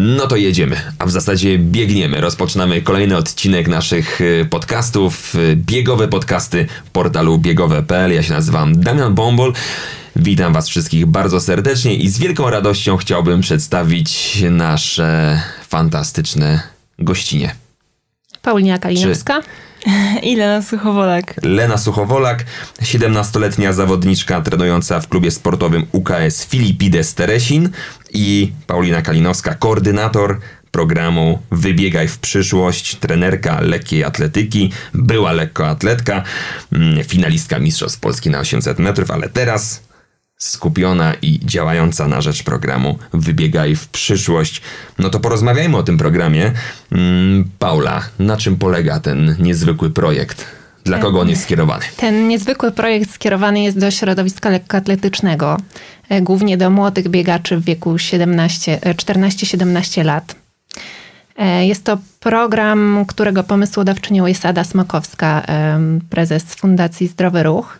No to jedziemy, a w zasadzie biegniemy. Rozpoczynamy kolejny odcinek naszych y, podcastów, y, biegowe podcasty portalu biegowe.pl. Ja się nazywam Damian Bombol. Witam Was wszystkich bardzo serdecznie i z wielką radością chciałbym przedstawić nasze fantastyczne gościnie. Paulina Kalinowska. I Lena Suchowolak. Lena Suchowolak, 17-letnia zawodniczka trenująca w klubie sportowym UKS Filipides Teresin i Paulina Kalinowska, koordynator programu Wybiegaj w przyszłość, trenerka lekkiej atletyki, była lekkoatletka, mm, finalistka Mistrzostw Polski na 800 metrów, ale teraz skupiona i działająca na rzecz programu Wybiegaj w przyszłość. No to porozmawiajmy o tym programie. Mm, Paula, na czym polega ten niezwykły projekt? Dla kogo on jest skierowany? Ten niezwykły projekt skierowany jest do środowiska lekkoatletycznego, e, głównie do młodych biegaczy w wieku 17, e, 14-17 lat. E, Jest to program, którego pomysłodawczynią jest Ada Smokowska, em, prezes Fundacji Zdrowy Ruch.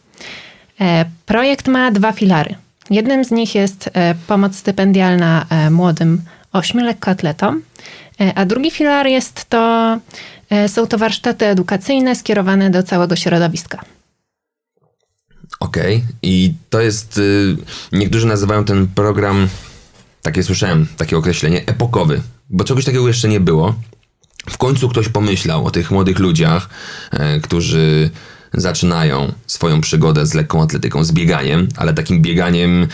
E, Projekt ma dwa filary. Jednym z nich jest e, pomoc stypendialna e, młodym ośmiu lekkoatletom, e, a drugi filar jest to, są to warsztaty edukacyjne skierowane do całego środowiska. Okej, i to jest. Y, niektórzy nazywają ten program, takie słyszałem, takie określenie, epokowy, bo czegoś takiego jeszcze nie było. W końcu ktoś pomyślał o tych młodych ludziach, którzy zaczynają swoją przygodę z lekką atletyką, z bieganiem, ale takim bieganiem,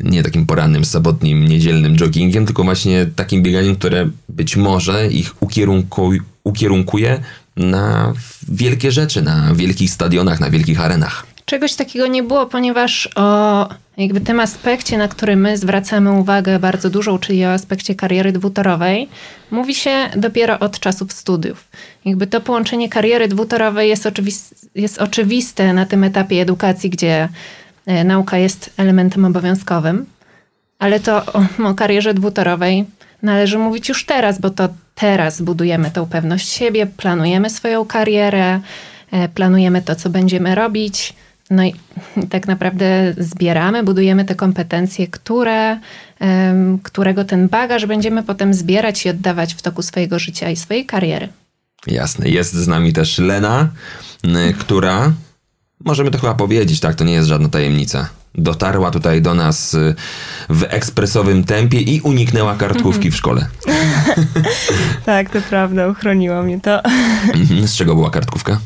nie takim porannym, sobotnim, niedzielnym joggingiem, tylko właśnie takim bieganiem, które być może ich ukierunkuj, ukierunkuje na wielkie rzeczy, na wielkich stadionach, na wielkich arenach. Czegoś takiego nie było, ponieważ o jakby tym aspekcie, na który my zwracamy uwagę bardzo dużą, czyli o aspekcie kariery dwutorowej, mówi się dopiero od czasów studiów. Jakby to połączenie kariery dwutorowej jest, oczywis- jest oczywiste na tym etapie edukacji, gdzie e, nauka jest elementem obowiązkowym, ale to o, o karierze dwutorowej należy mówić już teraz, bo to teraz budujemy tą pewność siebie, planujemy swoją karierę, e, planujemy to, co będziemy robić. No i tak naprawdę zbieramy, budujemy te kompetencje, które, którego ten bagaż będziemy potem zbierać i oddawać w toku swojego życia i swojej kariery. Jasne. Jest z nami też Lena, która, możemy to chyba powiedzieć, tak, to nie jest żadna tajemnica. Dotarła tutaj do nas y, w ekspresowym tempie i uniknęła kartkówki w szkole. Tak, to prawda, uchroniło mnie to. Mhm. Z czego była kartkówka?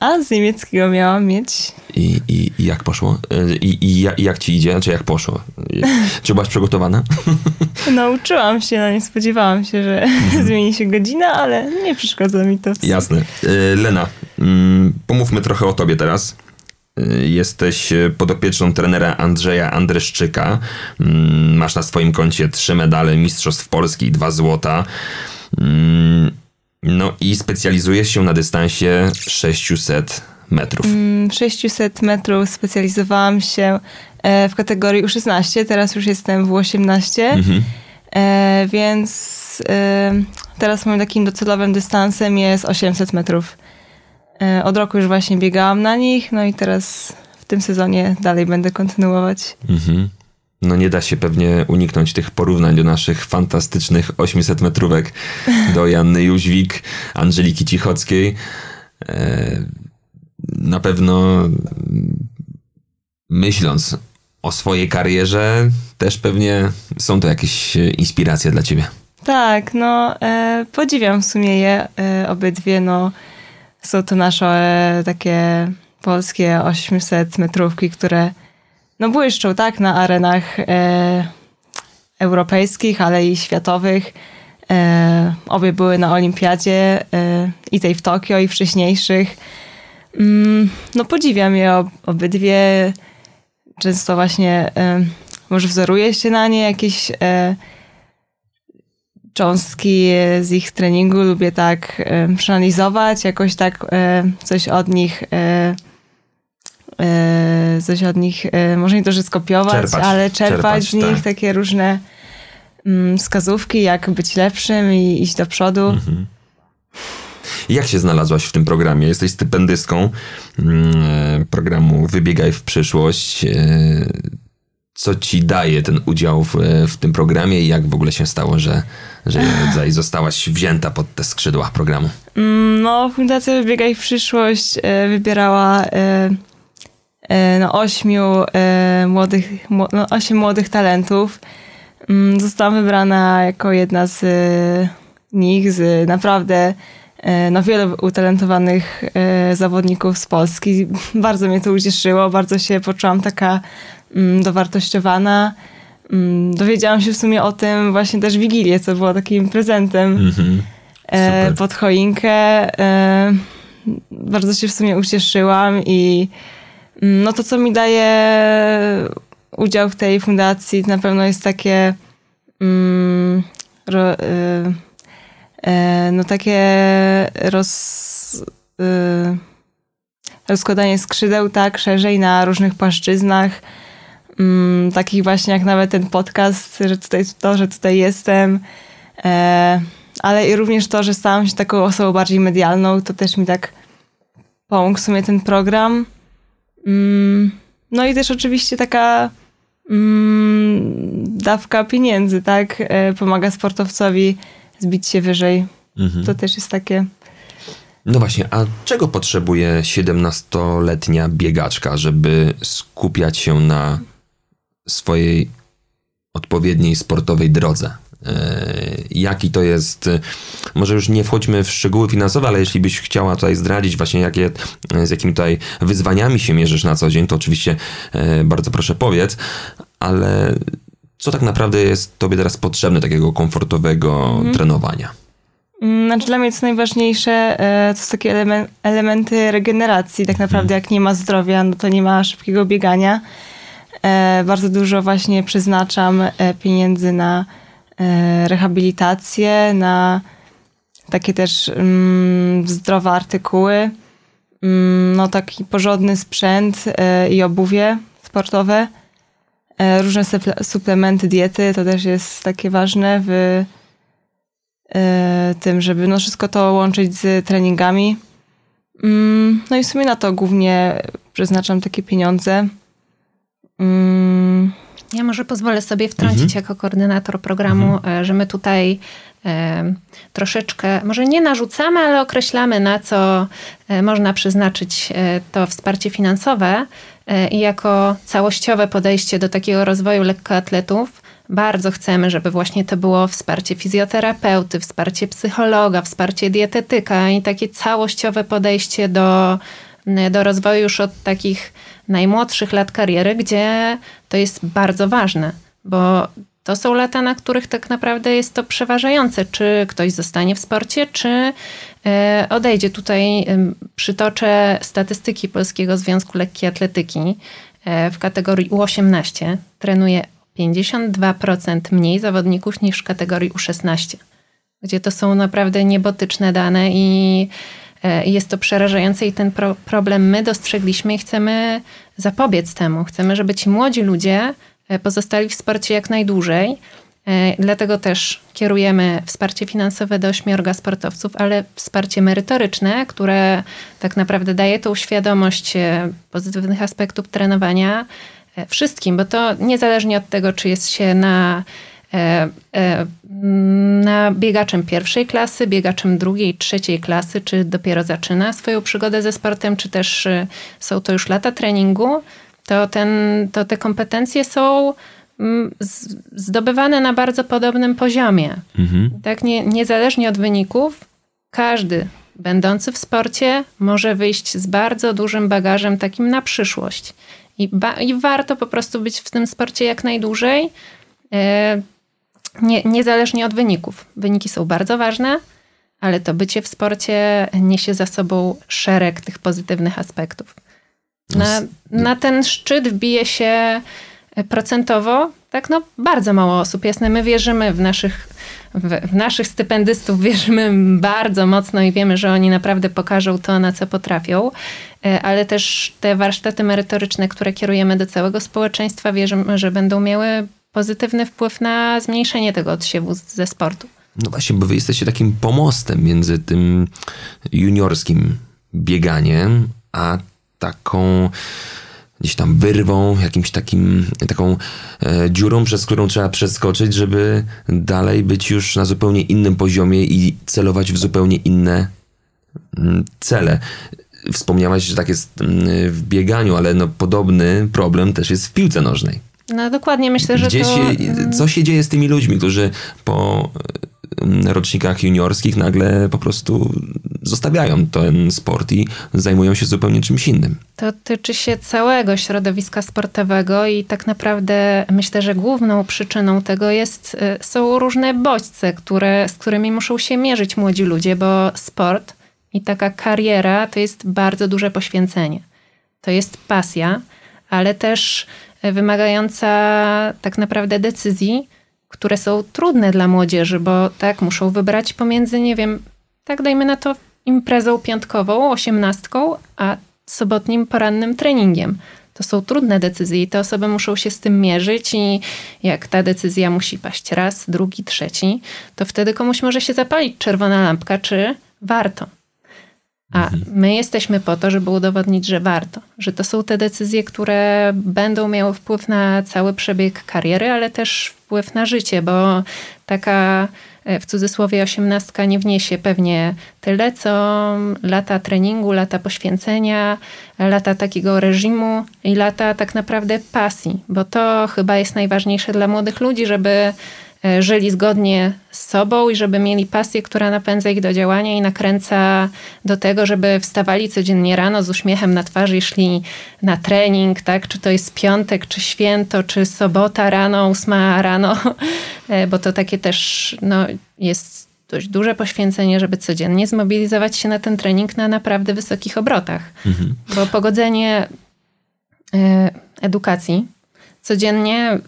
A z niemieckiego miałam mieć. I, i, i jak poszło? Y, I, i, i jak ci idzie? Czy jak poszło? Czy byłaś przygotowana? Nauczyłam się, no nie spodziewałam się, że zmieni się godzina, ale nie przeszkadza mi to. Jasne. Y, Lena, mm, pomówmy trochę o tobie teraz. Y, Jesteś podopieczną trenera Andrzeja Andreszczyka. Mm, Masz na swoim koncie trzy medale Mistrzostw Polski i dwa złota. Mm, No i specjalizujesz się na dystansie 600 metrów. Mm, 600 metrów specjalizowałam się e, w kategorii U16, teraz już jestem w U18, Mhm. e, więc e, teraz moim takim docelowym dystansem jest 800 metrów. Od roku już właśnie biegałam na nich, no i teraz w tym sezonie dalej będę kontynuować. Mhm. No nie da się pewnie uniknąć tych porównań do naszych fantastycznych 800 metrówek, do Janny Jóźwik, Angeliki Cichockiej. E, Na pewno mm, myśląc o swojej karierze, też pewnie są to jakieś e, inspiracje dla ciebie. Tak, no e, podziwiam w sumie je obydwie, no są to nasze takie polskie 800 metrówki, które no błyszczą tak na arenach e, europejskich, ale i światowych. E, obie były na olimpiadzie e, i tej w Tokio i wcześniejszych. Mm, no podziwiam je ob, obydwie. Często właśnie e, może wzoruję się na nie jakieś e, cząstki z ich treningu lubię tak e, przeanalizować, jakoś tak coś od nich coś od nich, e, może nie to, że skopiować, Czerpać, ale czerpać, czerpać, z nich tak. takie różne mm, wskazówki, jak być lepszym i iść do przodu. Mhm. Jak się znalazłaś w tym programie? Jesteś stypendystką mm, programu Wybiegaj w przyszłość. E, Co ci daje ten udział w, w tym programie i jak w ogóle się stało, że, że tutaj zostałaś wzięta pod te skrzydła programu? Mm, No, Fundacja Wybiegaj w przyszłość e, wybierała e, e, no, ośmiu e, młodych, mło- no, osiem młodych talentów. Mm, Zostałam wybrana jako jedna z e, nich, z naprawdę e, no, wielu utalentowanych e, zawodników z Polski. Bardzo mnie to ucieszyło, bardzo się poczułam taka mm, dowartościowana. Mm, Dowiedziałam się w sumie o tym właśnie też Wigilię, co było takim prezentem e, Super. pod choinkę. E, bardzo się w sumie ucieszyłam i mm, no to, co mi daje udział w tej fundacji, na pewno jest takie mm, ro, e, e, no takie roz, e, rozkładanie skrzydeł tak szerzej na różnych płaszczyznach. Mm, takich właśnie jak nawet ten podcast, że tutaj to, że tutaj jestem. E, ale i również to, że stałam się taką osobą bardziej medialną, to też mi tak pomógł w sumie ten program. Mm, no i też oczywiście taka mm, dawka pieniędzy, tak? E, Pomaga sportowcowi zbić się wyżej. Mhm. To też jest takie. No właśnie, a czego potrzebuje 17-letnia biegaczka, żeby skupiać się na swojej odpowiedniej sportowej drodze? E, Jaki to jest, e, może już nie wchodźmy w szczegóły finansowe, ale jeśli byś chciała tutaj zdradzić właśnie jakie, e, z jakimi tutaj wyzwaniami się mierzysz na co dzień, to oczywiście bardzo proszę powiedz, ale co tak naprawdę jest tobie teraz potrzebne takiego komfortowego trenowania? Mm, Znaczy dla mnie jest najważniejsze, to są takie elemen- elementy regeneracji. Tak naprawdę jak nie ma zdrowia, no to nie ma szybkiego biegania. Bardzo dużo właśnie przeznaczam pieniędzy na rehabilitację, na takie też mm, zdrowe artykuły, mm, no taki porządny sprzęt e, i obuwie sportowe. E, Różne suple- suplementy diety, to też jest takie ważne w e, tym, żeby no wszystko to łączyć z treningami. Mm, No i w sumie na to głównie przeznaczam takie pieniądze. Ja może pozwolę sobie wtrącić jako koordynator programu, e, że my tutaj e, troszeczkę, może nie narzucamy, ale określamy, na co e, można przeznaczyć e, to wsparcie finansowe i jako całościowe podejście do takiego rozwoju lekkoatletów. Bardzo chcemy, żeby właśnie to było wsparcie fizjoterapeuty, wsparcie psychologa, wsparcie dietetyka i takie całościowe podejście do, do rozwoju już od takich najmłodszych lat kariery, gdzie to jest bardzo ważne, bo to są lata, na których tak naprawdę jest to przeważające, czy ktoś zostanie w sporcie, czy e, odejdzie. Tutaj przytoczę statystyki Polskiego Związku Lekkiej Atletyki. E, W kategorii U18 trenuje 52% mniej zawodników niż w kategorii U16, gdzie to są naprawdę niebotyczne dane i jest to przerażające i ten pro, problem my dostrzegliśmy i chcemy zapobiec temu. Chcemy, żeby ci młodzi ludzie e, pozostali w sporcie jak najdłużej. E, Dlatego też kierujemy wsparcie finansowe do ośmiorga sportowców, ale wsparcie merytoryczne, które tak naprawdę daje tą świadomość e, pozytywnych aspektów trenowania e, wszystkim, bo to niezależnie od tego, czy jest się e, e, na biegaczem pierwszej klasy, biegaczem drugiej, trzeciej klasy, czy dopiero zaczyna swoją przygodę ze sportem, czy też e, są to już lata treningu, to, ten, to te kompetencje są mm, zdobywane na bardzo podobnym poziomie. Tak, nie, niezależnie od wyników, każdy będący w sporcie może wyjść z bardzo dużym bagażem takim na przyszłość. I, ba- i warto po prostu być w tym sporcie jak najdłużej, e, nie, niezależnie od wyników. Wyniki są bardzo ważne, ale to bycie w sporcie niesie za sobą szereg tych pozytywnych aspektów. Na, na ten szczyt wbije się procentowo tak no bardzo mało osób. Jasne, my wierzymy w naszych w, w, naszych stypendystów wierzymy bardzo mocno i wiemy, że oni naprawdę pokażą to, na co potrafią, e, ale też te warsztaty merytoryczne, które kierujemy do całego społeczeństwa, wierzymy, że będą miały pozytywny wpływ na zmniejszenie tego odsiewu ze sportu. No właśnie, bo wy jesteście takim pomostem między tym juniorskim bieganiem, a taką gdzieś tam wyrwą, jakimś takim, taką e, dziurą, przez którą trzeba przeskoczyć, żeby dalej być już na zupełnie innym poziomie i celować w zupełnie inne mm, cele. Wspomniałaś, że tak jest mm, w bieganiu, ale no podobny problem też jest w piłce nożnej. No dokładnie, myślę, że Gdzie to... Się, co się dzieje z tymi ludźmi, którzy po rocznikach juniorskich nagle po prostu zostawiają ten sport i zajmują się zupełnie czymś innym. To tyczy się całego środowiska sportowego i tak naprawdę myślę, że główną przyczyną tego jest, y, są różne bodźce, które, z którymi muszą się mierzyć młodzi ludzie, bo sport i taka kariera to jest bardzo duże poświęcenie. To jest pasja, ale też wymagająca tak naprawdę decyzji, które są trudne dla młodzieży, bo tak muszą wybrać pomiędzy, nie wiem, tak dajmy na to imprezą piątkową, osiemnastką, a sobotnim porannym treningiem. To są trudne decyzje i te osoby muszą się z tym mierzyć i jak ta decyzja musi paść raz, drugi, trzeci, to wtedy komuś może się zapalić czerwona lampka, czy warto. A mhm. my jesteśmy po to, żeby udowodnić, że warto, że to są te decyzje, które będą miały wpływ na cały przebieg kariery, ale też wpływ na życie, bo taka e, w cudzysłowie osiemnastka nie wniesie pewnie tyle, co lata treningu, lata poświęcenia, lata takiego reżimu i lata tak naprawdę pasji, bo to chyba jest najważniejsze dla młodych ludzi, żeby żyli zgodnie z sobą i żeby mieli pasję, która napędza ich do działania i nakręca do tego, żeby wstawali codziennie rano z uśmiechem na twarzy i szli na trening, tak? Czy to jest piątek, czy święto, czy sobota rano, ósma rano, e, bo to takie też no, jest dość duże poświęcenie, żeby codziennie zmobilizować się na ten trening na naprawdę wysokich obrotach. Mhm. Bo pogodzenie e, edukacji codziennie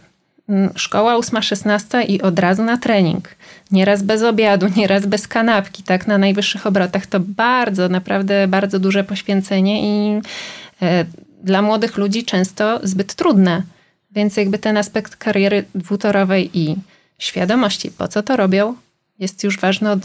szkoła 8-16 i od razu na trening. Nieraz bez obiadu, nieraz bez kanapki, tak, na najwyższych obrotach. To bardzo, naprawdę bardzo duże poświęcenie i e, dla młodych ludzi często zbyt trudne. Więc jakby ten aspekt kariery dwutorowej i świadomości, po co to robią, jest już ważny od,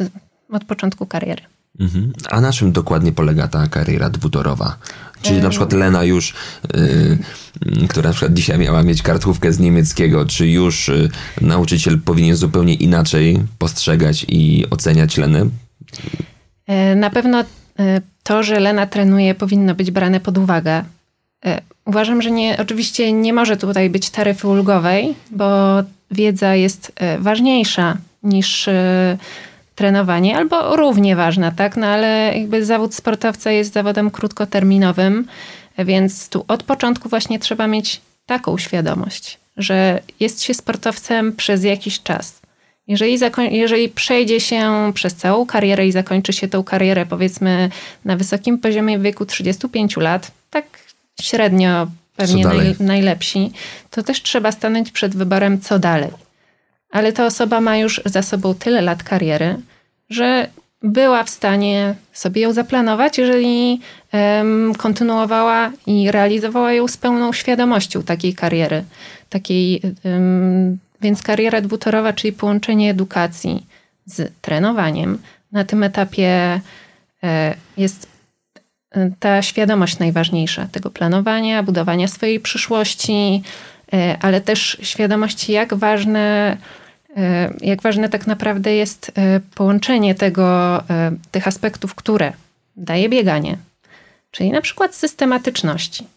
od początku kariery. Mhm. A na czym dokładnie polega ta kariera dwutorowa? Czyli na przykład Lena już, yy, która na przykład dzisiaj miała mieć kartkówkę z niemieckiego, czy już yy, nauczyciel powinien zupełnie inaczej postrzegać i oceniać Lenę? E, na pewno e, to, że Lena trenuje, powinno być brane pod uwagę. E, uważam, że nie, oczywiście nie może tutaj być taryfy ulgowej, bo wiedza jest ważniejsza niż trenowanie, albo równie ważna, tak? No ale jakby zawód sportowca jest zawodem krótkoterminowym, więc tu od początku właśnie trzeba mieć taką świadomość, że jest się sportowcem przez jakiś czas. Jeżeli, jeżeli przejdzie się przez całą karierę i zakończy się tą karierę powiedzmy na wysokim poziomie wieku 35 lat, tak średnio pewnie naj, najlepsi, to też trzeba stanąć przed wyborem, co dalej ale ta osoba ma już za sobą tyle lat kariery, że była w stanie sobie ją zaplanować, jeżeli um, kontynuowała i realizowała ją z pełną świadomością takiej kariery. Takiej, um, więc kariera dwutorowa, czyli połączenie edukacji z trenowaniem, na tym etapie e, jest e, ta świadomość najważniejsza tego planowania, budowania swojej przyszłości, ale też świadomość, jak ważne, e, jak ważne tak naprawdę jest e, połączenie tego, tych aspektów, które daje bieganie, czyli na przykład systematyczności.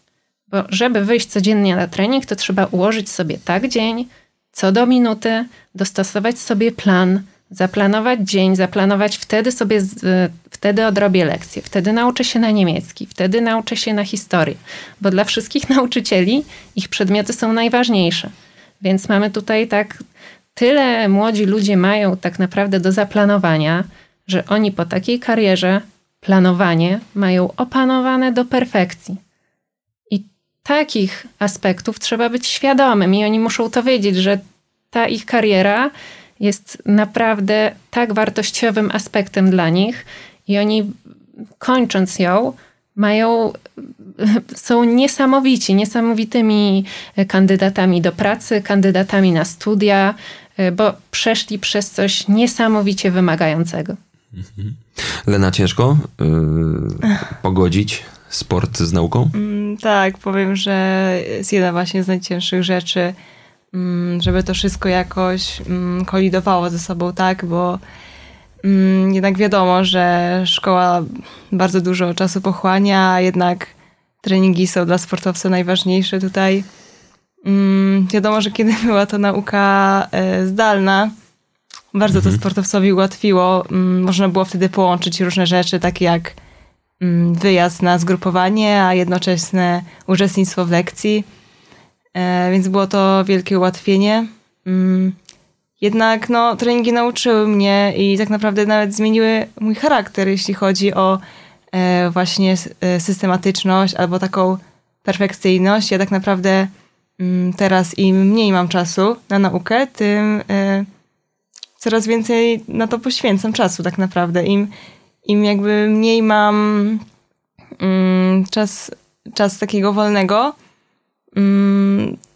Bo żeby wyjść codziennie na trening, to trzeba ułożyć sobie tak dzień, co do minuty, dostosować sobie plan, zaplanować dzień, zaplanować wtedy sobie, wtedy odrobię lekcję, wtedy nauczę się na niemiecki, wtedy nauczę się na historię, bo dla wszystkich nauczycieli ich przedmioty są najważniejsze. Więc mamy tutaj tak, tyle młodzi ludzie mają tak naprawdę do zaplanowania, że oni po takiej karierze planowanie mają opanowane do perfekcji. I takich aspektów trzeba być świadomym i oni muszą to wiedzieć, że ta ich kariera jest naprawdę tak wartościowym aspektem dla nich i oni kończąc ją mają, są niesamowici, niesamowitymi kandydatami do pracy, kandydatami na studia, bo przeszli przez coś niesamowicie wymagającego. Lena, ciężko yy, pogodzić sport z nauką? Mm, tak, powiem, że jest jedna właśnie z najcięższych rzeczy, żeby to wszystko jakoś mm, kolidowało ze sobą, tak, bo mm, jednak wiadomo, że szkoła bardzo dużo czasu pochłania, a jednak treningi są dla sportowca najważniejsze tutaj. Mm, wiadomo, że kiedy była to nauka e, zdalna, bardzo mhm. to sportowcowi ułatwiło. Mm, można było wtedy połączyć różne rzeczy, takie jak mm, wyjazd na zgrupowanie, a jednoczesne uczestnictwo w lekcji. E, więc było to wielkie ułatwienie. Mm, jednak no, treningi nauczyły mnie i tak naprawdę nawet zmieniły mój charakter, jeśli chodzi o e, właśnie e, systematyczność albo taką perfekcyjność. Ja tak naprawdę teraz im mniej mam czasu na naukę, tym coraz więcej na to poświęcam czasu tak naprawdę. Im, im jakby mniej mam mm, czas, czas takiego wolnego, mm,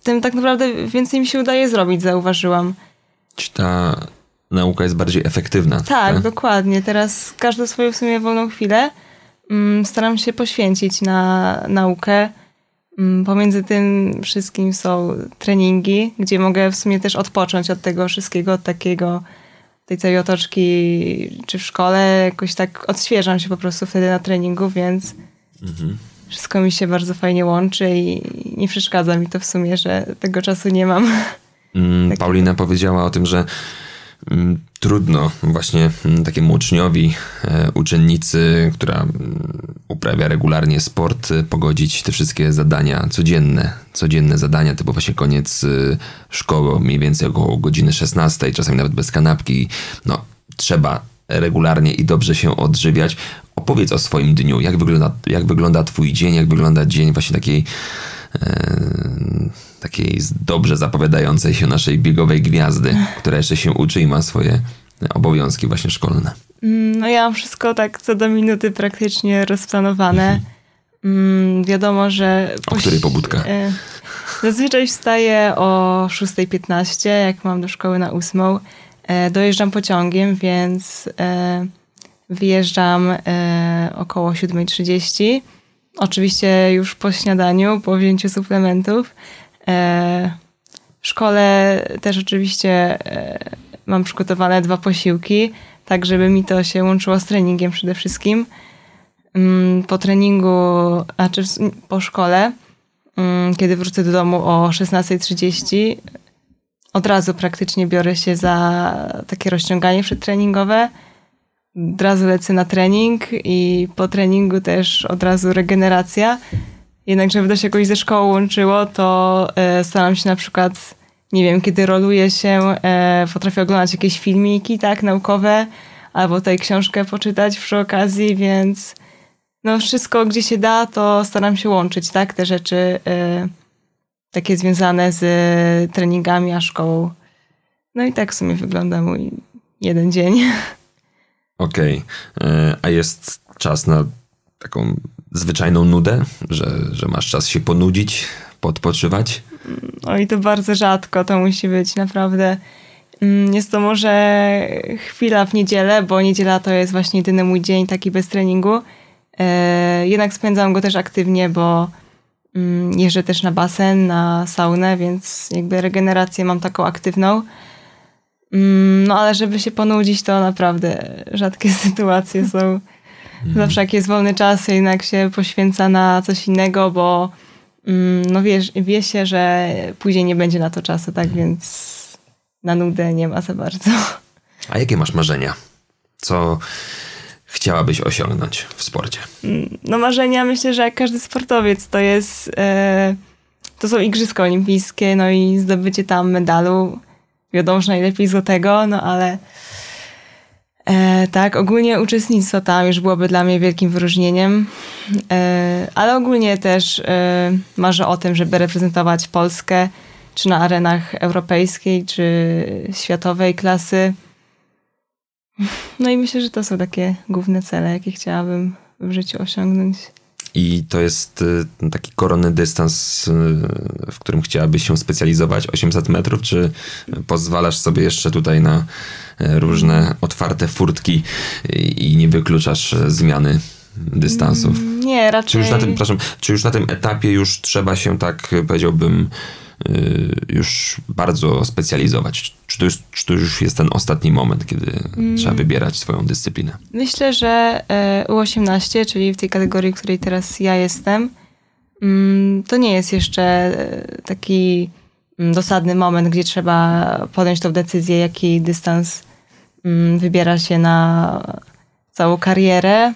tym tak naprawdę więcej mi się udaje zrobić, zauważyłam. Czy ta nauka jest bardziej efektywna? Tak, tak? dokładnie. Teraz każdą swoją w sumie wolną chwilę mm, staram się poświęcić na naukę. Mm, pomiędzy tym wszystkim są treningi, gdzie mogę w sumie też odpocząć od tego wszystkiego, od takiego, tej całej otoczki, czy w szkole, jakoś tak odświeżam się po prostu wtedy na treningu, więc mhm. Wszystko mi się bardzo fajnie łączy i nie przeszkadza mi to w sumie, że tego czasu nie mam. Mm, Paulina powiedziała o tym, że Mm, trudno właśnie mm, takiemu uczniowi, e, uczennicy, która mm, uprawia regularnie sport, e, pogodzić te wszystkie zadania codzienne, codzienne zadania, typu właśnie koniec e, szkoły, mniej więcej około godziny 16, czasami nawet bez kanapki. No, trzeba regularnie i dobrze się odżywiać. Opowiedz o swoim dniu, jak wygląda, jak wygląda twój dzień, jak wygląda dzień właśnie takiej takiej dobrze zapowiadającej się naszej biegowej gwiazdy, która jeszcze się uczy i ma swoje obowiązki właśnie szkolne. Mm, no ja mam wszystko tak co do minuty praktycznie rozplanowane. Mhm. Wiadomo, że... O której pobudka? E, zazwyczaj wstaję o 6.15, jak mam do szkoły na 8. E, dojeżdżam pociągiem, więc wyjeżdżam około 7.30. Oczywiście już po śniadaniu, po wzięciu suplementów. E, w szkole też oczywiście e, mam przygotowane dwa posiłki, tak żeby mi to się łączyło z treningiem przede wszystkim. Mm, po treningu, znaczy po szkole, mm, kiedy wrócę do domu o 16.30, od razu praktycznie biorę się za takie rozciąganie przedtreningowe. Od razu lecę na trening i po treningu też od razu regeneracja. Jednak, żeby to się jakoś ze szkołą łączyło, to e, staram się na przykład, nie wiem, kiedy roluję się, e, potrafię oglądać jakieś filmiki, tak, naukowe, albo tutaj książkę poczytać przy okazji, więc no wszystko, gdzie się da, to staram się łączyć, tak, te rzeczy e, takie związane z treningami, a szkołą. No i tak w sumie wygląda mój jeden dzień. Okej, okay. a jest czas na taką zwyczajną nudę, że, że masz czas się ponudzić, podpoczywać? Oj, to bardzo rzadko to musi być, naprawdę. Mm, jest to może chwila w niedzielę, bo niedziela to jest właśnie jedyny mój dzień taki bez treningu. E, jednak spędzam go też aktywnie, bo mm, jeżdżę też na basen, na saunę, więc jakby regenerację mam taką aktywną. Mm, no ale żeby się ponudzić, to naprawdę rzadkie sytuacje są. Mhm. Zawsze jak jest wolny czas, jednak się poświęca na coś innego, bo mm, no wiesz, wie się, że później nie będzie na to czasu, tak mhm. więc na nudę nie ma za bardzo. A jakie masz marzenia? Co chciałabyś osiągnąć w sporcie? Mm, no marzenia myślę, że jak każdy sportowiec to jest e, to są Igrzyska Olimpijskie, no i zdobycie tam medalu. Wiadomo, że najlepiej złotego, no ale E, tak, ogólnie uczestnictwo tam już byłoby dla mnie wielkim wyróżnieniem, e, ale ogólnie też e, marzę o tym, żeby reprezentować Polskę czy na arenach europejskiej, czy światowej klasy. No i myślę, że to są takie główne cele, jakie chciałabym w życiu osiągnąć. I to jest y, taki koronny dystans, y, w którym chciałabyś się specjalizować 800 metrów, czy pozwalasz sobie jeszcze tutaj na y, różne otwarte furtki i nie wykluczasz zmiany dystansów? Mm, nie, raczej. Czy już na tym, przepraszam, czy już na tym etapie już trzeba się tak, powiedziałbym, już bardzo specjalizować? Czy to, jest, czy to już jest ten ostatni moment, kiedy mm. trzeba wybierać swoją dyscyplinę? Myślę, że e, U18, czyli w tej kategorii, w której teraz ja jestem, mm, to nie jest jeszcze e, taki mm, dosadny moment, gdzie trzeba podjąć tą decyzję, jaki dystans wybiera się na całą karierę.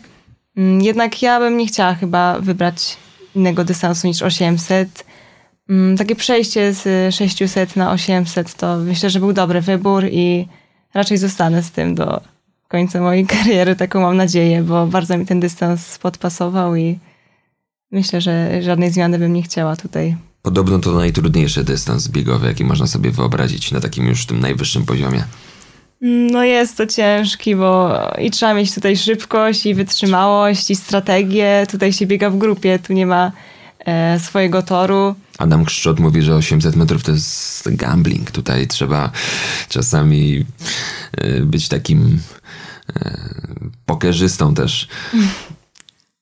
Jednak ja bym nie chciała chyba wybrać innego dystansu niż 800 Mm, takie przejście z 600 na 800 to myślę, że był dobry wybór i raczej zostanę z tym do końca mojej kariery, taką mam nadzieję, bo bardzo mi ten dystans podpasował i myślę, że żadnej zmiany bym nie chciała tutaj. Podobno to najtrudniejszy dystans biegowy, jaki można sobie wyobrazić na takim już tym najwyższym poziomie. No jest to ciężki, bo i trzeba mieć tutaj szybkość i wytrzymałość i strategię. Tutaj się biega w grupie, tu nie ma swojego toru. Adam Krzczot mówi, że 800 metrów to jest gambling. Tutaj trzeba czasami e, być takim e, pokerzystą też.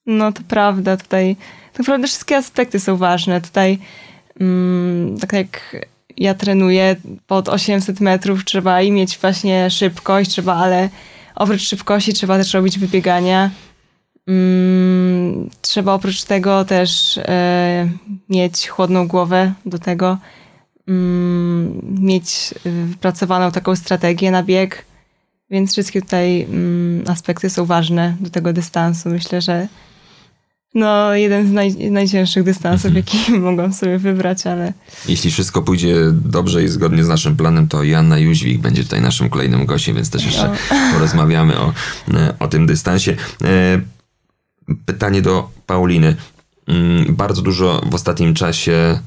No to prawda. Tutaj tak naprawdę wszystkie aspekty są ważne. Tutaj mm, tak jak ja trenuję pod 800 metrów trzeba i mieć właśnie szybkość, trzeba, ale oprócz szybkości trzeba też robić wybiegania. Mm, trzeba oprócz tego też e, mieć chłodną głowę do tego, mm, mieć wypracowaną taką strategię na bieg, więc wszystkie tutaj mm, aspekty są ważne do tego dystansu. Myślę, że no, jeden z naj, najcięższych dystansów, mhm. jaki mogłam sobie wybrać, ale... Jeśli wszystko pójdzie dobrze i zgodnie z naszym planem, to Joanna Jóźwik będzie tutaj naszym kolejnym gościem, więc też jeszcze porozmawiamy o, o tym dystansie. E, pytanie do Pauliny. Mm, bardzo dużo w ostatnim czasie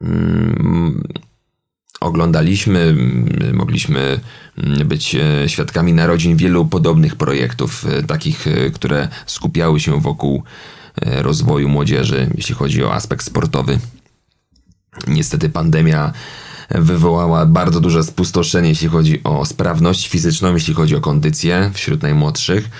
mm, oglądaliśmy, mm, mogliśmy być e, świadkami narodzin wielu podobnych projektów, e, takich, e, które skupiały się wokół rozwoju młodzieży, jeśli chodzi o aspekt sportowy. Niestety pandemia wywołała bardzo duże spustoszenie, jeśli chodzi o sprawność fizyczną, jeśli chodzi o kondycję wśród najmłodszych.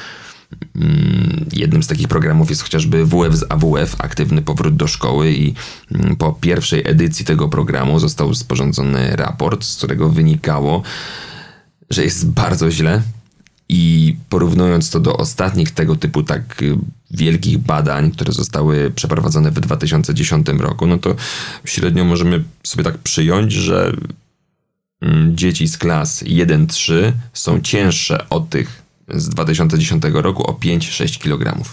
Mm, jednym z takich programów jest chociażby WF z AWF, aktywny powrót do szkoły i mm, po pierwszej edycji tego programu został sporządzony raport, z którego wynikało, że jest bardzo źle i porównując to do ostatnich tego typu tak y, wielkich badań, które zostały przeprowadzone w 2010 roku, no to średnio możemy sobie tak przyjąć, że mm, dzieci z klas 1-3 są cięższe od tych z 2010 roku o 5-6 kg.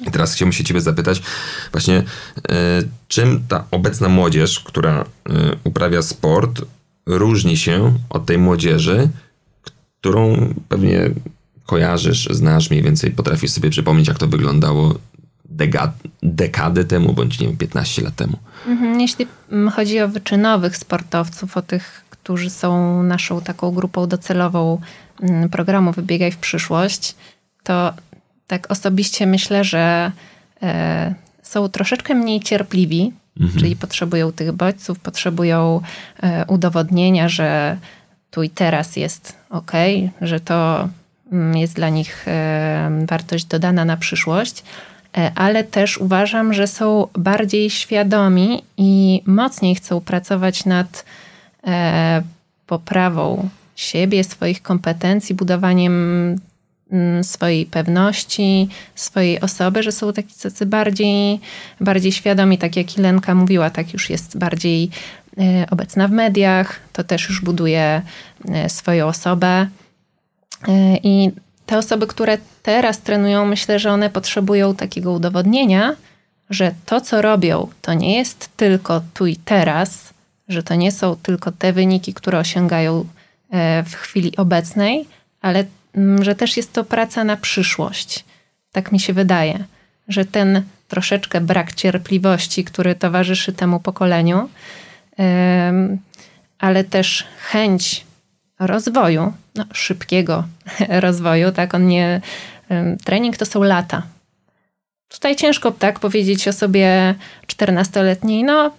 I teraz chciałbym się Ciebie zapytać, właśnie, e, czym ta obecna młodzież, która e, uprawia sport, różni się od tej młodzieży, którą pewnie kojarzysz, znasz mniej więcej, potrafisz sobie przypomnieć, jak to wyglądało dekady temu, bądź nie wiem, 15 lat temu. Mhm, jeśli chodzi o wyczynowych sportowców, o tych, którzy są naszą taką grupą docelową programu Wybiegaj w przyszłość, to tak osobiście myślę, że e, są troszeczkę mniej cierpliwi, mhm. czyli potrzebują tych bodźców, potrzebują e, udowodnienia, że tu i teraz jest ok, że to mm, jest dla nich e, wartość dodana na przyszłość, ale też uważam, że są bardziej świadomi i mocniej chcą pracować nad poprawą siebie, swoich kompetencji, budowaniem mm, swojej pewności, swojej osoby, że są taki tacy bardziej, bardziej świadomi, tak jak Ilenka mówiła, tak już jest bardziej e, obecna w mediach, to też już buduje e, swoją osobę. E, I te osoby, które teraz trenują, myślę, że one potrzebują takiego udowodnienia, że to, co robią, to nie jest tylko tu i teraz, że to nie są tylko te wyniki, które osiągają w chwili obecnej, ale mm, że też jest to praca na przyszłość. Tak mi się wydaje, że ten troszeczkę brak cierpliwości, który towarzyszy temu pokoleniu, ale też chęć rozwoju, no, szybkiego rozwoju, tak, on nie, trening to są lata. Tutaj ciężko tak powiedzieć o sobie 14-letniej, no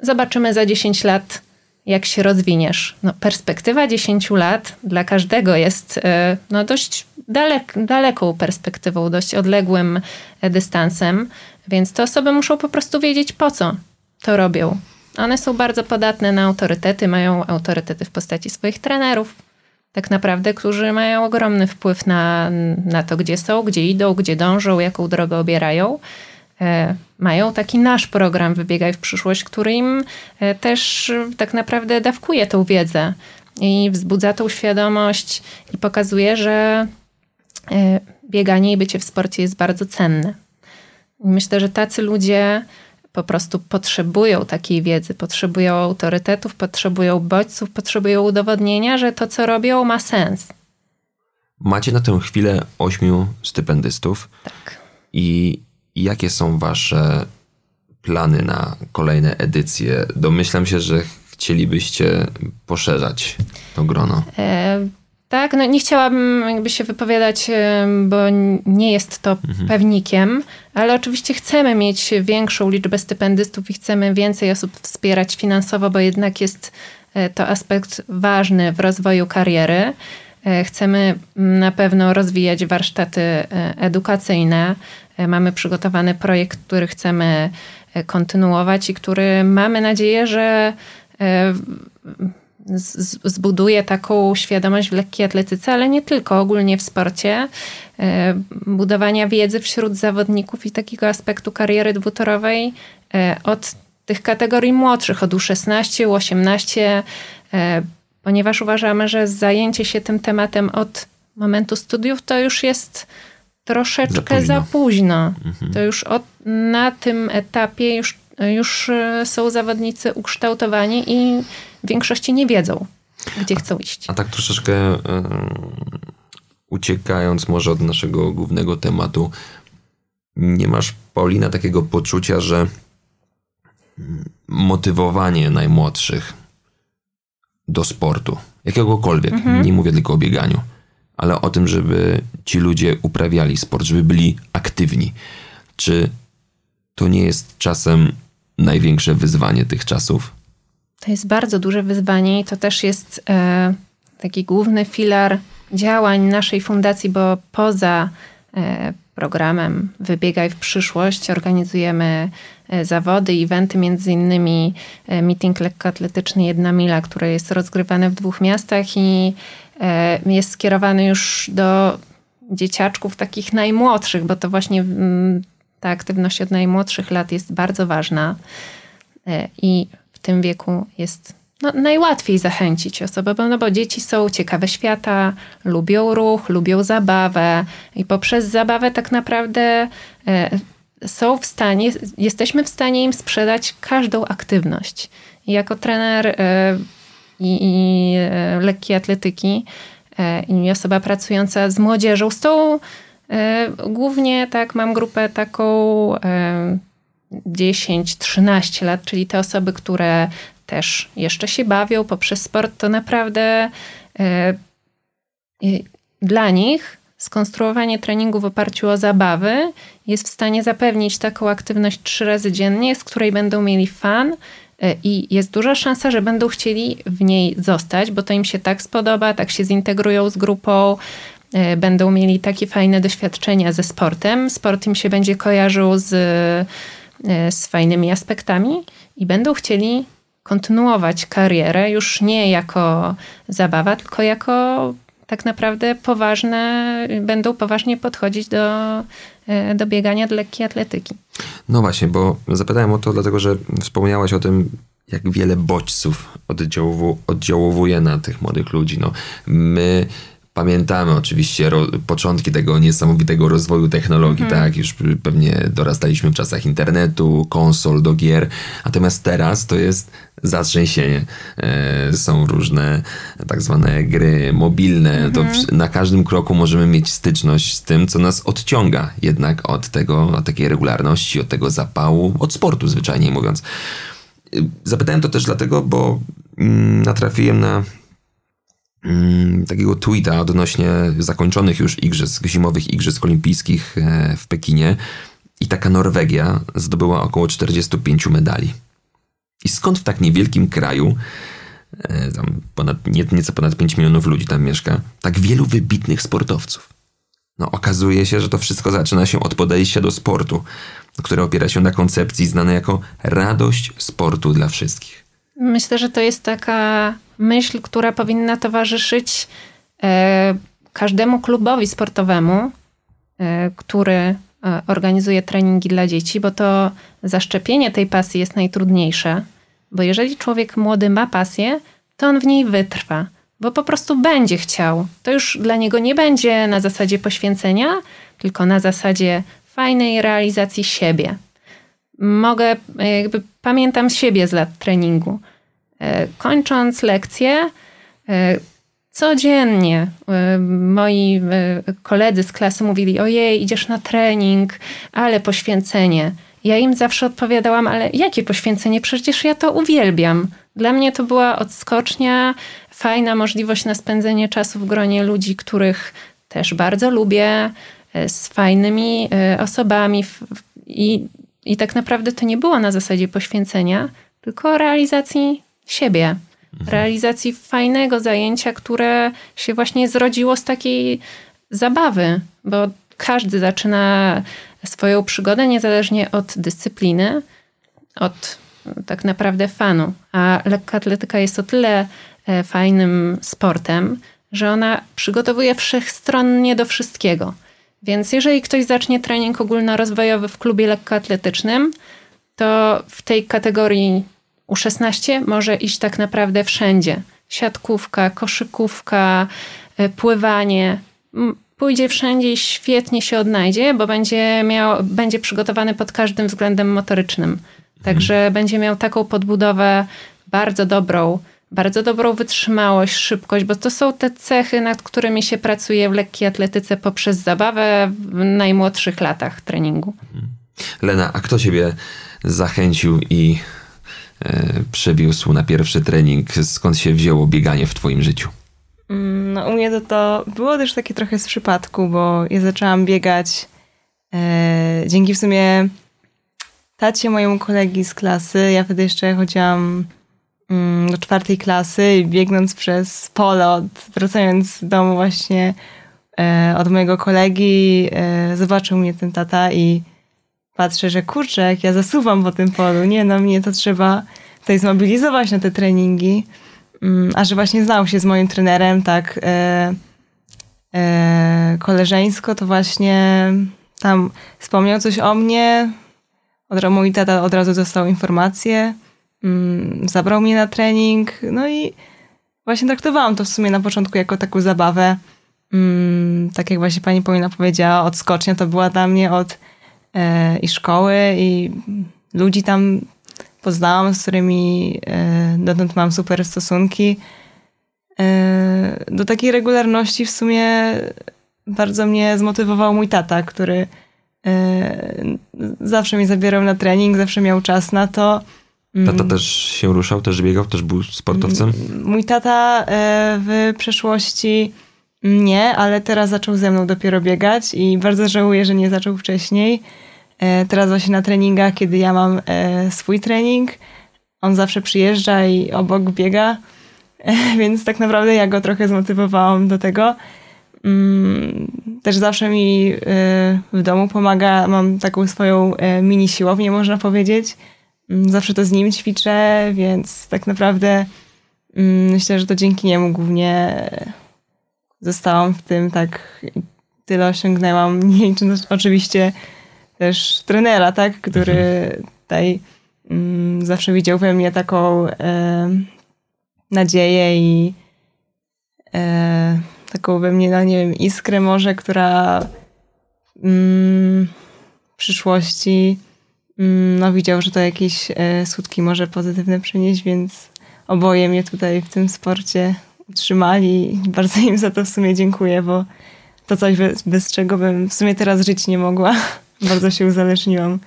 zobaczymy za 10 lat, jak się rozwiniesz. No, perspektywa 10 lat dla każdego jest e, no, dość dalek, daleką perspektywą, dość odległym e, dystansem, więc te osoby muszą po prostu wiedzieć po co to robią. One są bardzo podatne na autorytety, mają autorytety w postaci swoich trenerów, tak naprawdę, którzy mają ogromny wpływ na, na to, gdzie są, gdzie idą, gdzie dążą, jaką drogę obierają. E, mają taki nasz program Wybiegaj w przyszłość, który im e, też tak naprawdę dawkuje tą wiedzę i wzbudza tą świadomość i pokazuje, że e, bieganie i bycie w sporcie jest bardzo cenne. Myślę, że tacy ludzie po prostu potrzebują takiej wiedzy, potrzebują autorytetów, potrzebują bodźców, potrzebują udowodnienia, że to, co robią, ma sens. Macie na tę chwilę ośmiu stypendystów. Tak. I jakie są wasze plany na kolejne edycje? Domyślam się, że chcielibyście poszerzać to grono. E tak, no nie chciałabym jakby się wypowiadać, bo nie jest to mhm. pewnikiem, ale oczywiście chcemy mieć większą liczbę stypendystów i chcemy więcej osób wspierać finansowo, bo jednak jest e, to aspekt ważny w rozwoju kariery. E, chcemy na pewno rozwijać warsztaty e, edukacyjne. Mamy przygotowany projekt, który chcemy kontynuować i który mamy nadzieję, że zbuduje taką świadomość w lekkiej atletyce, ale nie tylko, ogólnie w sporcie, e, budowania wiedzy wśród zawodników i takiego aspektu kariery dwutorowej e, od tych kategorii młodszych, od U16, U18, e, ponieważ uważamy, że zajęcie się tym tematem od momentu studiów to już jest troszeczkę za późno. Mhm. To już od, na tym etapie już, już są zawodnicy ukształtowani i w większości nie wiedzą, gdzie a, chcą iść. A tak troszeczkę yy, uciekając może od naszego głównego tematu, nie masz, Paulina, takiego poczucia, że motywowanie najmłodszych do sportu, jakiegokolwiek, mhm. nie mówię tylko o bieganiu, ale o tym, żeby ci ludzie uprawiali sport, żeby byli aktywni. Czy to nie jest czasem największe wyzwanie tych czasów? To jest bardzo duże wyzwanie i to też jest e, taki główny filar działań naszej fundacji, bo poza e, programem Wybiegaj w przyszłość organizujemy e, zawody, eventy, między innymi e, meeting lekkoatletyczny Jedna Mila, który jest rozgrywany w dwóch miastach i jest skierowany już do dzieciaczków takich najmłodszych, bo to właśnie mm, ta aktywność od najmłodszych lat jest bardzo ważna. I tym wieku jest no, najłatwiej zachęcić osobę, bo, no bo dzieci są ciekawe świata, lubią ruch, lubią zabawę i poprzez zabawę tak naprawdę e, są w stanie, jesteśmy w stanie im sprzedać każdą aktywność. I jako trener e, i, i e, lekkiej atletyki. E, i osoba pracująca z młodzieżą, z tą e, głównie tak mam grupę taką e, 10-13 lat, czyli te osoby, które też jeszcze się bawią poprzez sport, to naprawdę dla nich skonstruowanie treningu w oparciu o zabawy jest w stanie zapewnić taką aktywność trzy razy dziennie, z której będą mieli fan i jest duża szansa, że będą chcieli w niej zostać, bo to im się tak spodoba, tak się zintegrują z grupą, e, będą mieli takie fajne doświadczenia ze sportem. Sport im się będzie kojarzył z E, z fajnymi aspektami i będą chcieli kontynuować karierę już nie jako zabawa, tylko jako tak naprawdę poważne, będą poważnie podchodzić do, e, do biegania do lekkiej atletyki. No właśnie, bo zapytałem o to, dlatego że wspomniałaś o tym, jak wiele bodźców oddziałowuje na tych młodych ludzi. No, my Pamiętamy oczywiście ro, początki tego niesamowitego rozwoju technologii, mm. tak? Już pewnie dorastaliśmy w czasach internetu, konsol do gier, natomiast teraz to jest zatrzęsienie. E, są różne tak zwane gry mobilne. Mm. To mhm. na każdym kroku możemy mieć styczność z tym, co nas odciąga jednak od tego, od takiej regularności, od tego zapału, od sportu zwyczajnie mówiąc. Zapytałem to też dlatego, bo mm, natrafiłem na mm, takiego tweeta odnośnie zakończonych już igrzysk, zimowych igrzysk olimpijskich e, w Pekinie i taka Norwegia zdobyła około 45 medali. I skąd w tak niewielkim kraju, e, tam ponad, nie, nieco ponad 5 milionów ludzi tam mieszka, tak wielu wybitnych sportowców? No okazuje się, że to wszystko zaczyna się od podejścia do sportu, które opiera się na koncepcji znanej jako radość sportu dla wszystkich. Myślę, że to jest taka myśl, która powinna towarzyszyć e, każdemu klubowi sportowemu, e, który organizuje treningi dla dzieci, bo to zaszczepienie tej pasji jest najtrudniejsze. Bo jeżeli człowiek młody ma pasję, to on w niej wytrwa, bo po prostu będzie chciał. To już dla niego nie będzie na zasadzie poświęcenia, tylko na zasadzie fajnej realizacji siebie. Mogę, jakby pamiętam siebie z lat treningu. E, kończąc lekcję, e, codziennie e, moi koledzy z klasy mówili: Ojej, idziesz na trening, ale poświęcenie. Ja im zawsze odpowiadałam: Ale jakie poświęcenie? Przecież ja to uwielbiam. Dla mnie to była odskocznia, fajna możliwość na spędzenie czasu w gronie ludzi, których też bardzo lubię, z fajnymi osobami. I, I tak naprawdę to nie było na zasadzie poświęcenia, tylko realizacji siebie. Realizacji fajnego zajęcia, które się właśnie zrodziło z takiej zabawy, bo każdy zaczyna swoją przygodę niezależnie od dyscypliny, od tak naprawdę fanu. A lekkoatletyka jest o tyle e, fajnym sportem, że ona przygotowuje wszechstronnie do wszystkiego. Więc jeżeli ktoś zacznie trening ogólnorozwojowy w klubie lekkoatletycznym, to w tej kategorii u16 może iść tak naprawdę wszędzie. Siatkówka, koszykówka, e, pływanie. Pójdzie wszędzie i świetnie się odnajdzie, bo będzie, miał, będzie przygotowany pod każdym względem motorycznym. Także hmm. będzie miał taką podbudowę bardzo dobrą, bardzo dobrą wytrzymałość, szybkość, bo to są te cechy, nad którymi się pracuje w lekkiej atletyce poprzez zabawę w najmłodszych latach treningu. Mhm. Lena, a kto ciebie zachęcił i E, przewiózł na pierwszy trening? Skąd się wzięło bieganie w twoim życiu? Mm, no u mnie to, to było też takie trochę z przypadku, bo ja zaczęłam biegać e, dzięki w sumie tacie mojemu kolegi z klasy. Ja wtedy jeszcze chodziłam mm, do czwartej klasy i biegnąc przez pole, wracając z domu właśnie e, od mojego kolegi, e, zobaczył mnie ten tata i patrzę, że kurczę, jak ja zasuwam po tym polu, nie, no mnie to trzeba tutaj zmobilizować na te treningi. Mm, a że właśnie znał się z moim trenerem tak e, e, koleżeńsko, to właśnie tam wspomniał coś o mnie. Od, mój tata od razu dostał informację, mm, zabrał mnie na trening, no i właśnie traktowałam to w sumie na początku jako taką zabawę. Mm, tak jak właśnie pani Paulina powiedziała, odskocznia to była dla mnie od i szkoły i ludzi tam poznałam, z którymi e, dotąd mam super stosunki. E, do takiej regularności w sumie bardzo mnie zmotywował mój tata, który zawsze mnie zabierał na trening, zawsze miał czas na to. Tata mm. też się ruszał, też biegał, też był sportowcem? Mój tata w przeszłości nie, ale teraz zaczął ze mną dopiero biegać i bardzo żałuję, że nie zaczął wcześniej. E, teraz właśnie na treningach, kiedy ja mam e, swój trening, on zawsze przyjeżdża i obok biega, więc tak naprawdę ja go trochę zmotywowałam do tego. Mm, też zawsze mi e, w domu pomaga, mam taką swoją mini siłownię, można powiedzieć. Mm, zawsze to z nim ćwiczę, więc tak naprawdę mm, myślę, że to dzięki niemu głównie zostałam w tym tak tyle osiągnęłam. Nie licząc oczywiście też trenera, tak, który mhm. tutaj mm, zawsze widział we mnie taką e, nadzieję i e, taką we mnie, no nie wiem, iskrę może, która mm, w przyszłości mm, no widział, że to jakieś e, skutki może pozytywne przynieść, więc oboje mnie tutaj w tym sporcie utrzymali i bardzo im za to w sumie dziękuję, bo to coś bez, bez czego bym w sumie teraz żyć nie mogła. Bardzo się uzależniłam.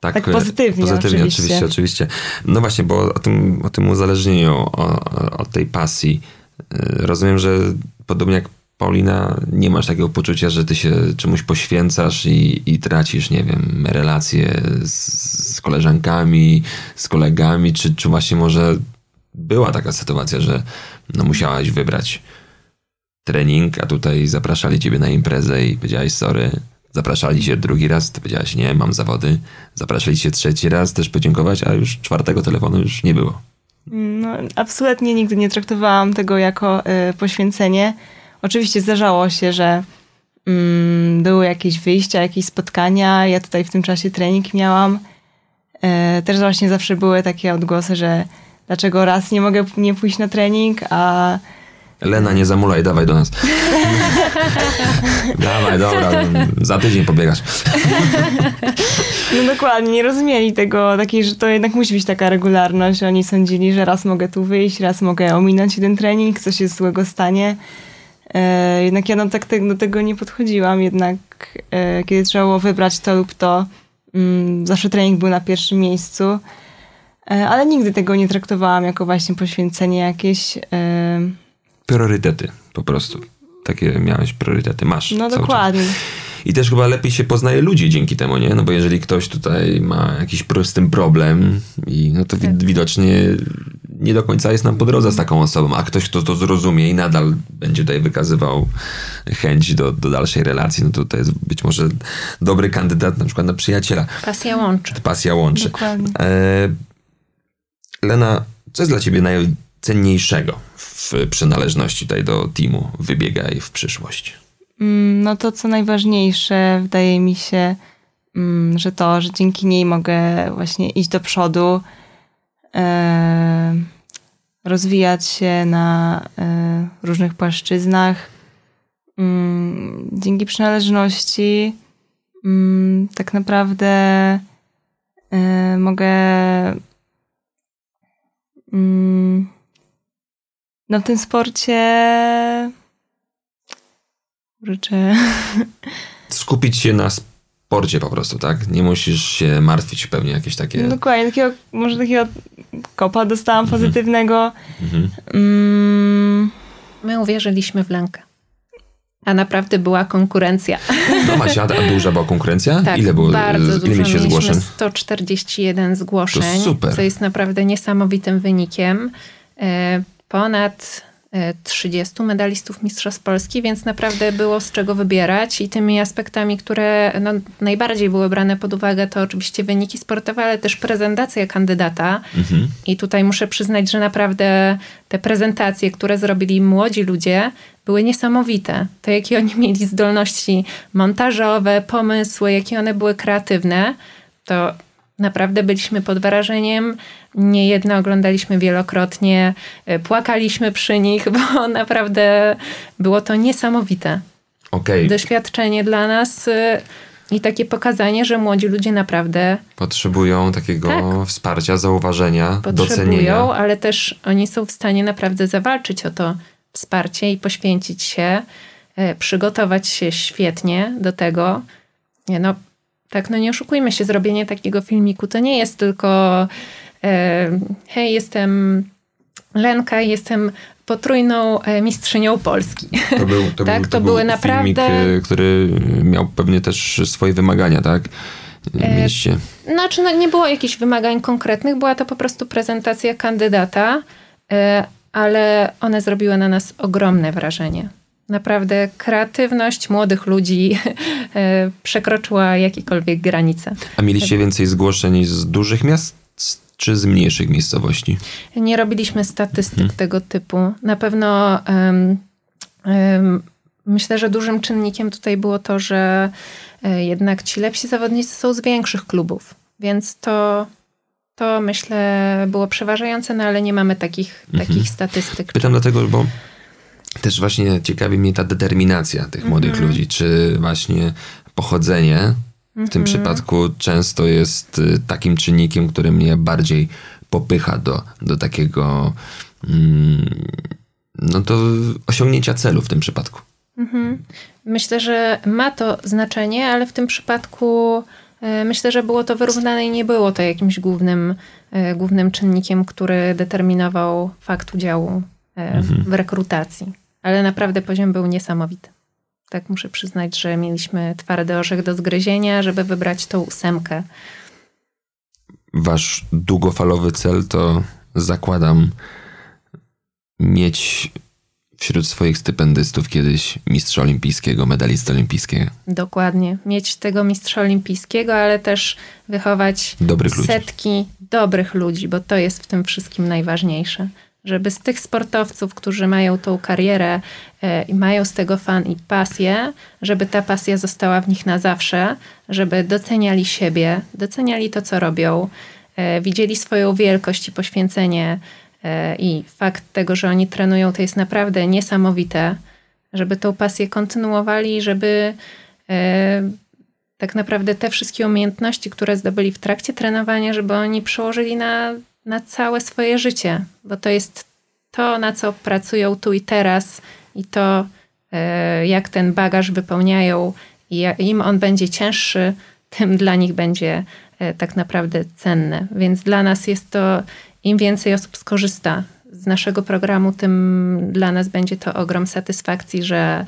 Tak, tak pozytywnie, pozytywnie oczywiście. oczywiście. oczywiście. No właśnie, bo o tym, o tym uzależnieniu, o, o tej pasji. Y, rozumiem, że podobnie jak Paulina, nie masz takiego poczucia, że ty się czemuś poświęcasz i, i tracisz, nie wiem, relacje z, z koleżankami, z kolegami, czy, czy właśnie może była taka sytuacja, że no musiałaś wybrać trening, a tutaj zapraszali ciebie na imprezę i powiedziałaś sorry, zapraszali cię drugi raz, ty powiedziałaś nie, mam zawody, zapraszali cię trzeci raz, też podziękować, a już czwartego telefonu już nie było. No, absolutnie nigdy nie traktowałam tego jako y, poświęcenie. Oczywiście zdarzało się, że mm, były jakieś wyjścia, jakieś spotkania. Ja tutaj w tym czasie trening miałam. E, też właśnie zawsze były takie odgłosy, że dlaczego raz nie mogę nie pójść na trening, a Lena, nie zamulaj, dawaj do nas. dawaj, dobra, za tydzień pobiegasz. no dokładnie, nie rozumieli tego, takiej, że to jednak musi być taka regularność. Oni sądzili, że raz mogę tu wyjść, raz mogę ominąć jeden trening, coś się złego stanie. E, jednak ja no, tak do tego nie podchodziłam, jednak e, kiedy trzeba było wybrać to lub to, mm, zawsze trening był na pierwszym miejscu, ale nigdy tego nie traktowałam jako właśnie poświęcenie jakieś. Priorytety po prostu. Takie miałeś priorytety, masz. No dokładnie. Czas. I też chyba lepiej się poznaje ludzi dzięki temu, nie? No bo jeżeli ktoś tutaj ma jakiś prostym problem i no to tak. widocznie nie do końca jest nam po drodze z taką osobą, a ktoś, kto to zrozumie i nadal będzie tutaj wykazywał chęć do, do dalszej relacji, no to to jest być może dobry kandydat na przykład na przyjaciela. Pasja łączy. Pasja łączy. Dokładnie. E, Lena, co jest dla ciebie najcenniejszego w przynależności tutaj do teamu Wybiegaj w przyszłość? Mm, no to co najważniejsze, wydaje mi się, mm, że to, że dzięki niej mogę właśnie iść do przodu, e, rozwijać się na e, różnych płaszczyznach. Mm, dzięki przynależności tak naprawdę e, mogę no w tym sporcie kurczę. Skupić się na sporcie po prostu, tak? Nie musisz się martwić pewnie jakieś takie... No dokładnie, takiego, może takiego kopa dostałam mhm. pozytywnego. Mhm. Mm. My uwierzyliśmy w Lenkę. A naprawdę była konkurencja. No Macia, a duża była konkurencja? Tak, Ile było bardzo ile dużo. zgłoszeń? 141 zgłoszeń, to super. co jest naprawdę niesamowitym wynikiem. E, ponad 30 medalistów Mistrzostw Polski, więc naprawdę było z czego wybierać i tymi aspektami, które no, najbardziej były brane pod uwagę, to oczywiście wyniki sportowe, ale też prezentacja kandydata. Mhm. I tutaj muszę przyznać, że naprawdę te prezentacje, które zrobili młodzi ludzie, były niesamowite. To, jakie oni mieli zdolności montażowe, pomysły, jakie one były kreatywne, to Naprawdę byliśmy pod wrażeniem. Niejedno oglądaliśmy wielokrotnie, e, płakaliśmy przy nich, bo naprawdę było to niesamowite. Okay. Doświadczenie dla nas e, i takie pokazanie, że młodzi ludzie naprawdę potrzebują takiego tak. wsparcia, zauważenia, potrzebują, docenienia. ale też oni są w stanie naprawdę zawalczyć o to wsparcie i poświęcić się, e, przygotować się świetnie do tego. No, tak, no nie oszukujmy się, zrobienie takiego filmiku to nie jest tylko e, hej, jestem Lenka, jestem potrójną e, mistrzynią Polski. To był, to tak, był, to, to były naprawdę... filmik, który miał pewnie też swoje wymagania, tak? Mieliście... E, znaczy, no, nie było jakichś wymagań konkretnych, była to po prostu prezentacja kandydata, ale one zrobiły na nas ogromne wrażenie. Naprawdę kreatywność młodych ludzi e, przekroczyła jakiekolwiek granice. A mieliście więcej zgłoszeń z dużych miast czy z mniejszych miejscowości? Nie robiliśmy statystyk hmm. tego typu. Na pewno um, um, myślę, że dużym czynnikiem tutaj było to, że e, jednak ci lepsi zawodnicy są z większych klubów, więc to to myślę było przeważające, no ale nie mamy takich, mhm. takich statystyk. Pytam dlatego, bo też właśnie ciekawi mnie ta determinacja tych młodych mm -hmm. ludzi, czy właśnie pochodzenie w tym mhm. przypadku często jest y, takim czynnikiem, który mnie bardziej popycha do, do takiego mm, no do osiągnięcia celu w tym przypadku. Mhm. Myślę, że ma to znaczenie, ale w tym przypadku myślę, że było to wyrównane i nie było to jakimś głównym, e, głównym czynnikiem, który determinował fakt udziału e, w rekrutacji. Ale naprawdę poziom był niesamowity. Tak muszę przyznać, że mieliśmy twardy orzech do zgryzienia, żeby wybrać tą ósemkę. Wasz długofalowy cel to zakładam mieć wśród swoich stypendystów kiedyś mistrza olimpijskiego, medalista olimpijskiego. Dokładnie. Mieć tego mistrza olimpijskiego, ale też wychować Dobrych ludzi. setki dobrych ludzi, bo to jest w tym wszystkim najważniejsze. Żeby z tych sportowców, którzy mają tą karierę e, i mają z tego fan i pasję, żeby ta pasja została w nich na zawsze, żeby doceniali siebie, doceniali to, co robią, e, widzieli swoją wielkość i poświęcenie i fakt tego, że oni trenują, to jest naprawdę niesamowite, żeby tą pasję kontynuowali, żeby e, tak naprawdę te wszystkie umiejętności, które zdobyli w trakcie trenowania, żeby oni przełożyli na, na całe swoje życie, bo to jest to, na co pracują tu i teraz i to, e, jak ten bagaż wypełniają i im on będzie cięższy, tym dla nich będzie e, tak naprawdę cenne. Więc dla nas jest to, im więcej osób skorzysta z naszego programu, tym dla nas będzie to ogrom satysfakcji, że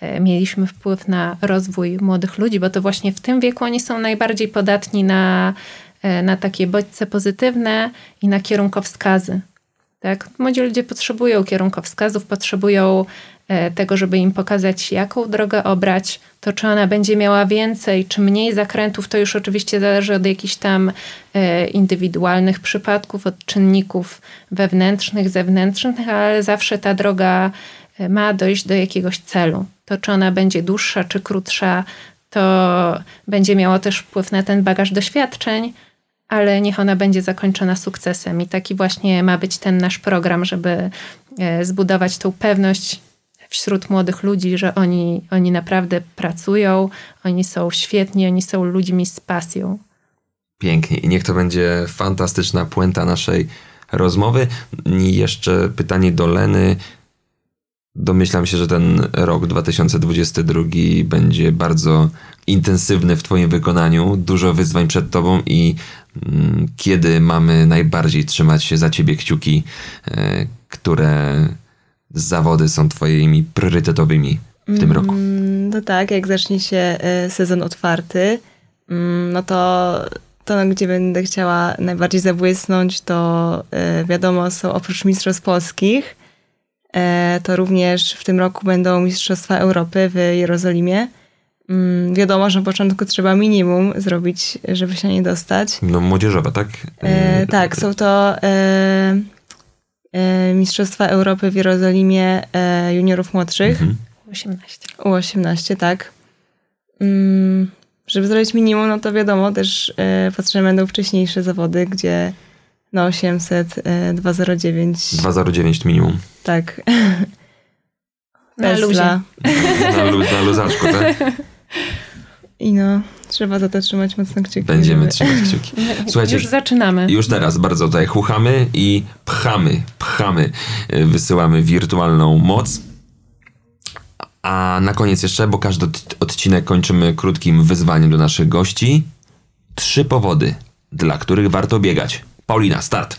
e, mieliśmy wpływ na rozwój młodych ludzi, bo to właśnie w tym wieku oni są najbardziej podatni na, e, na takie bodźce pozytywne i na kierunkowskazy. Tak? Młodzi ludzie potrzebują kierunkowskazów, potrzebują tego, żeby im pokazać, jaką drogę obrać. To, czy ona będzie miała więcej, czy mniej zakrętów, to już oczywiście zależy od jakichś tam e, indywidualnych przypadków, od czynników wewnętrznych, zewnętrznych, ale zawsze ta droga e, ma dojść do jakiegoś celu. To, czy ona będzie dłuższa, czy krótsza, to będzie miało też wpływ na ten bagaż doświadczeń, ale niech ona będzie zakończona sukcesem. I taki właśnie ma być ten nasz program, żeby e, zbudować tą pewność wśród młodych ludzi, że oni, oni naprawdę pracują, oni są świetni, oni są ludźmi z pasją. Pięknie i niech to będzie fantastyczna puenta naszej rozmowy. I jeszcze pytanie do Leny. Domyślam się, że ten rok 2022 będzie bardzo intensywny w Twoim wykonaniu, dużo wyzwań przed Tobą i mm, kiedy mamy najbardziej trzymać się za Ciebie kciuki, e, które zawody są Twoimi priorytetowymi w tym roku? Mm, No tak, jak zacznie się e, sezon otwarty, mm, no to to, gdzie będę chciała najbardziej zabłysnąć, to e, wiadomo, są oprócz Mistrzostw Polskich, e, to również w tym roku będą Mistrzostwa Europy w Jerozolimie. Mm, Wiadomo, że na początku trzeba minimum zrobić, żeby się nie dostać. No młodzieżowe, tak? E, tak, są to e, Mistrzostwa Europy w Jerozolimie e, juniorów młodszych. Mhm. 18. U18, tak. Mm, żeby zrobić minimum, no to wiadomo, też e, potrzebne będą wcześniejsze zawody, gdzie na 800, e, 209, 2,09 minimum. tak. Na luzie. Na, lu- na luzaczku, tak? I no, trzeba za to trzymać mocno kciuki. Będziemy żeby- trzymać kciuki. Słuchajcie, Już zaczynamy. już teraz bardzo tutaj chuchamy i pchamy, pchamy. Y, Wysyłamy wirtualną moc. A na koniec jeszcze, bo każdy od- odcinek kończymy krótkim wyzwaniem do naszych gości. Trzy powody, dla których warto biegać. Paulina, start.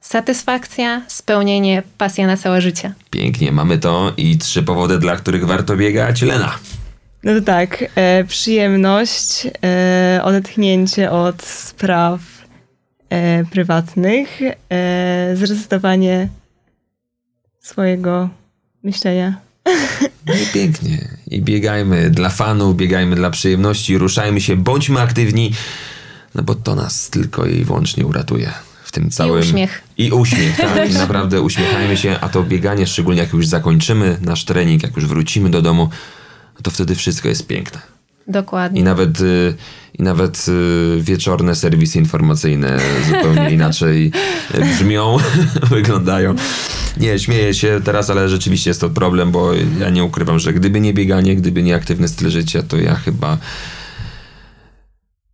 Satysfakcja, spełnienie, pasja na całe życie. Pięknie, mamy to i trzy powody, dla których warto biegać. Lena. No to tak, e, przyjemność, e, odetchnięcie od spraw e, prywatnych, e, swojego myślenia. No i pięknie. I biegajmy dla fanów, biegajmy dla przyjemności, ruszajmy się, bądźmy aktywni, no bo to nas tylko i wyłącznie uratuje w tym całym... uśmiech. I uśmiech, tak. I naprawdę uśmiechajmy się, a to bieganie, szczególnie jak już zakończymy nasz trening, jak już wrócimy do domu, to wtedy wszystko jest piękne. Dokładnie. I nawet, y, i nawet y, wieczorne serwisy informacyjne zupełnie inaczej y, brzmią, wyglądają. Nie, śmieję się teraz, ale rzeczywiście jest to problem, bo ja nie ukrywam, że gdyby nie bieganie, gdyby nie aktywny styl życia, to ja chyba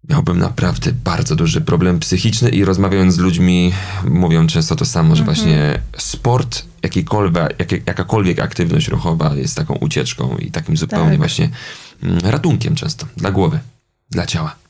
miałbym naprawdę bardzo duży problem psychiczny i rozmawiając z ludźmi mówią często to samo, że właśnie sport, jakikolwiek, jak, jakakolwiek aktywność ruchowa jest taką ucieczką i takim zupełnie Tak. właśnie mm, ratunkiem często dla głowy, dla ciała.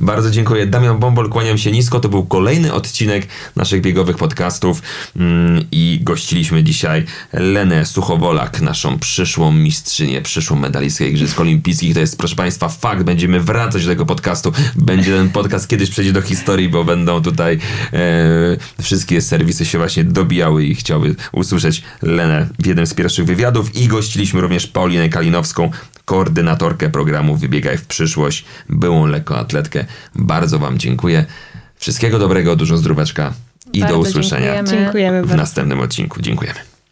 Bardzo dziękuję. Damian Bombol, kłaniam się nisko. To był kolejny odcinek naszych biegowych podcastów mm, i gościliśmy dzisiaj Lenę Suchowolak, naszą przyszłą mistrzynię, przyszłą medalistkę Igrzysk Olimpijskich. To jest, proszę Państwa, fakt. Będziemy wracać do tego podcastu. Będzie ten podcast kiedyś przejdzie do historii, bo będą tutaj e, wszystkie serwisy się właśnie dobijały i chciały usłyszeć Lenę w jednym z pierwszych wywiadów. I gościliśmy również Paulinę Kalinowską, koordynatorkę programu Wybiegaj w przyszłość, byłą lekkoatletkę. Bardzo Wam dziękuję. Wszystkiego dobrego, dużo zdróweczka i Bardzo do usłyszenia dziękujemy. Dziękujemy w bardzo. następnym odcinku. Dziękujemy.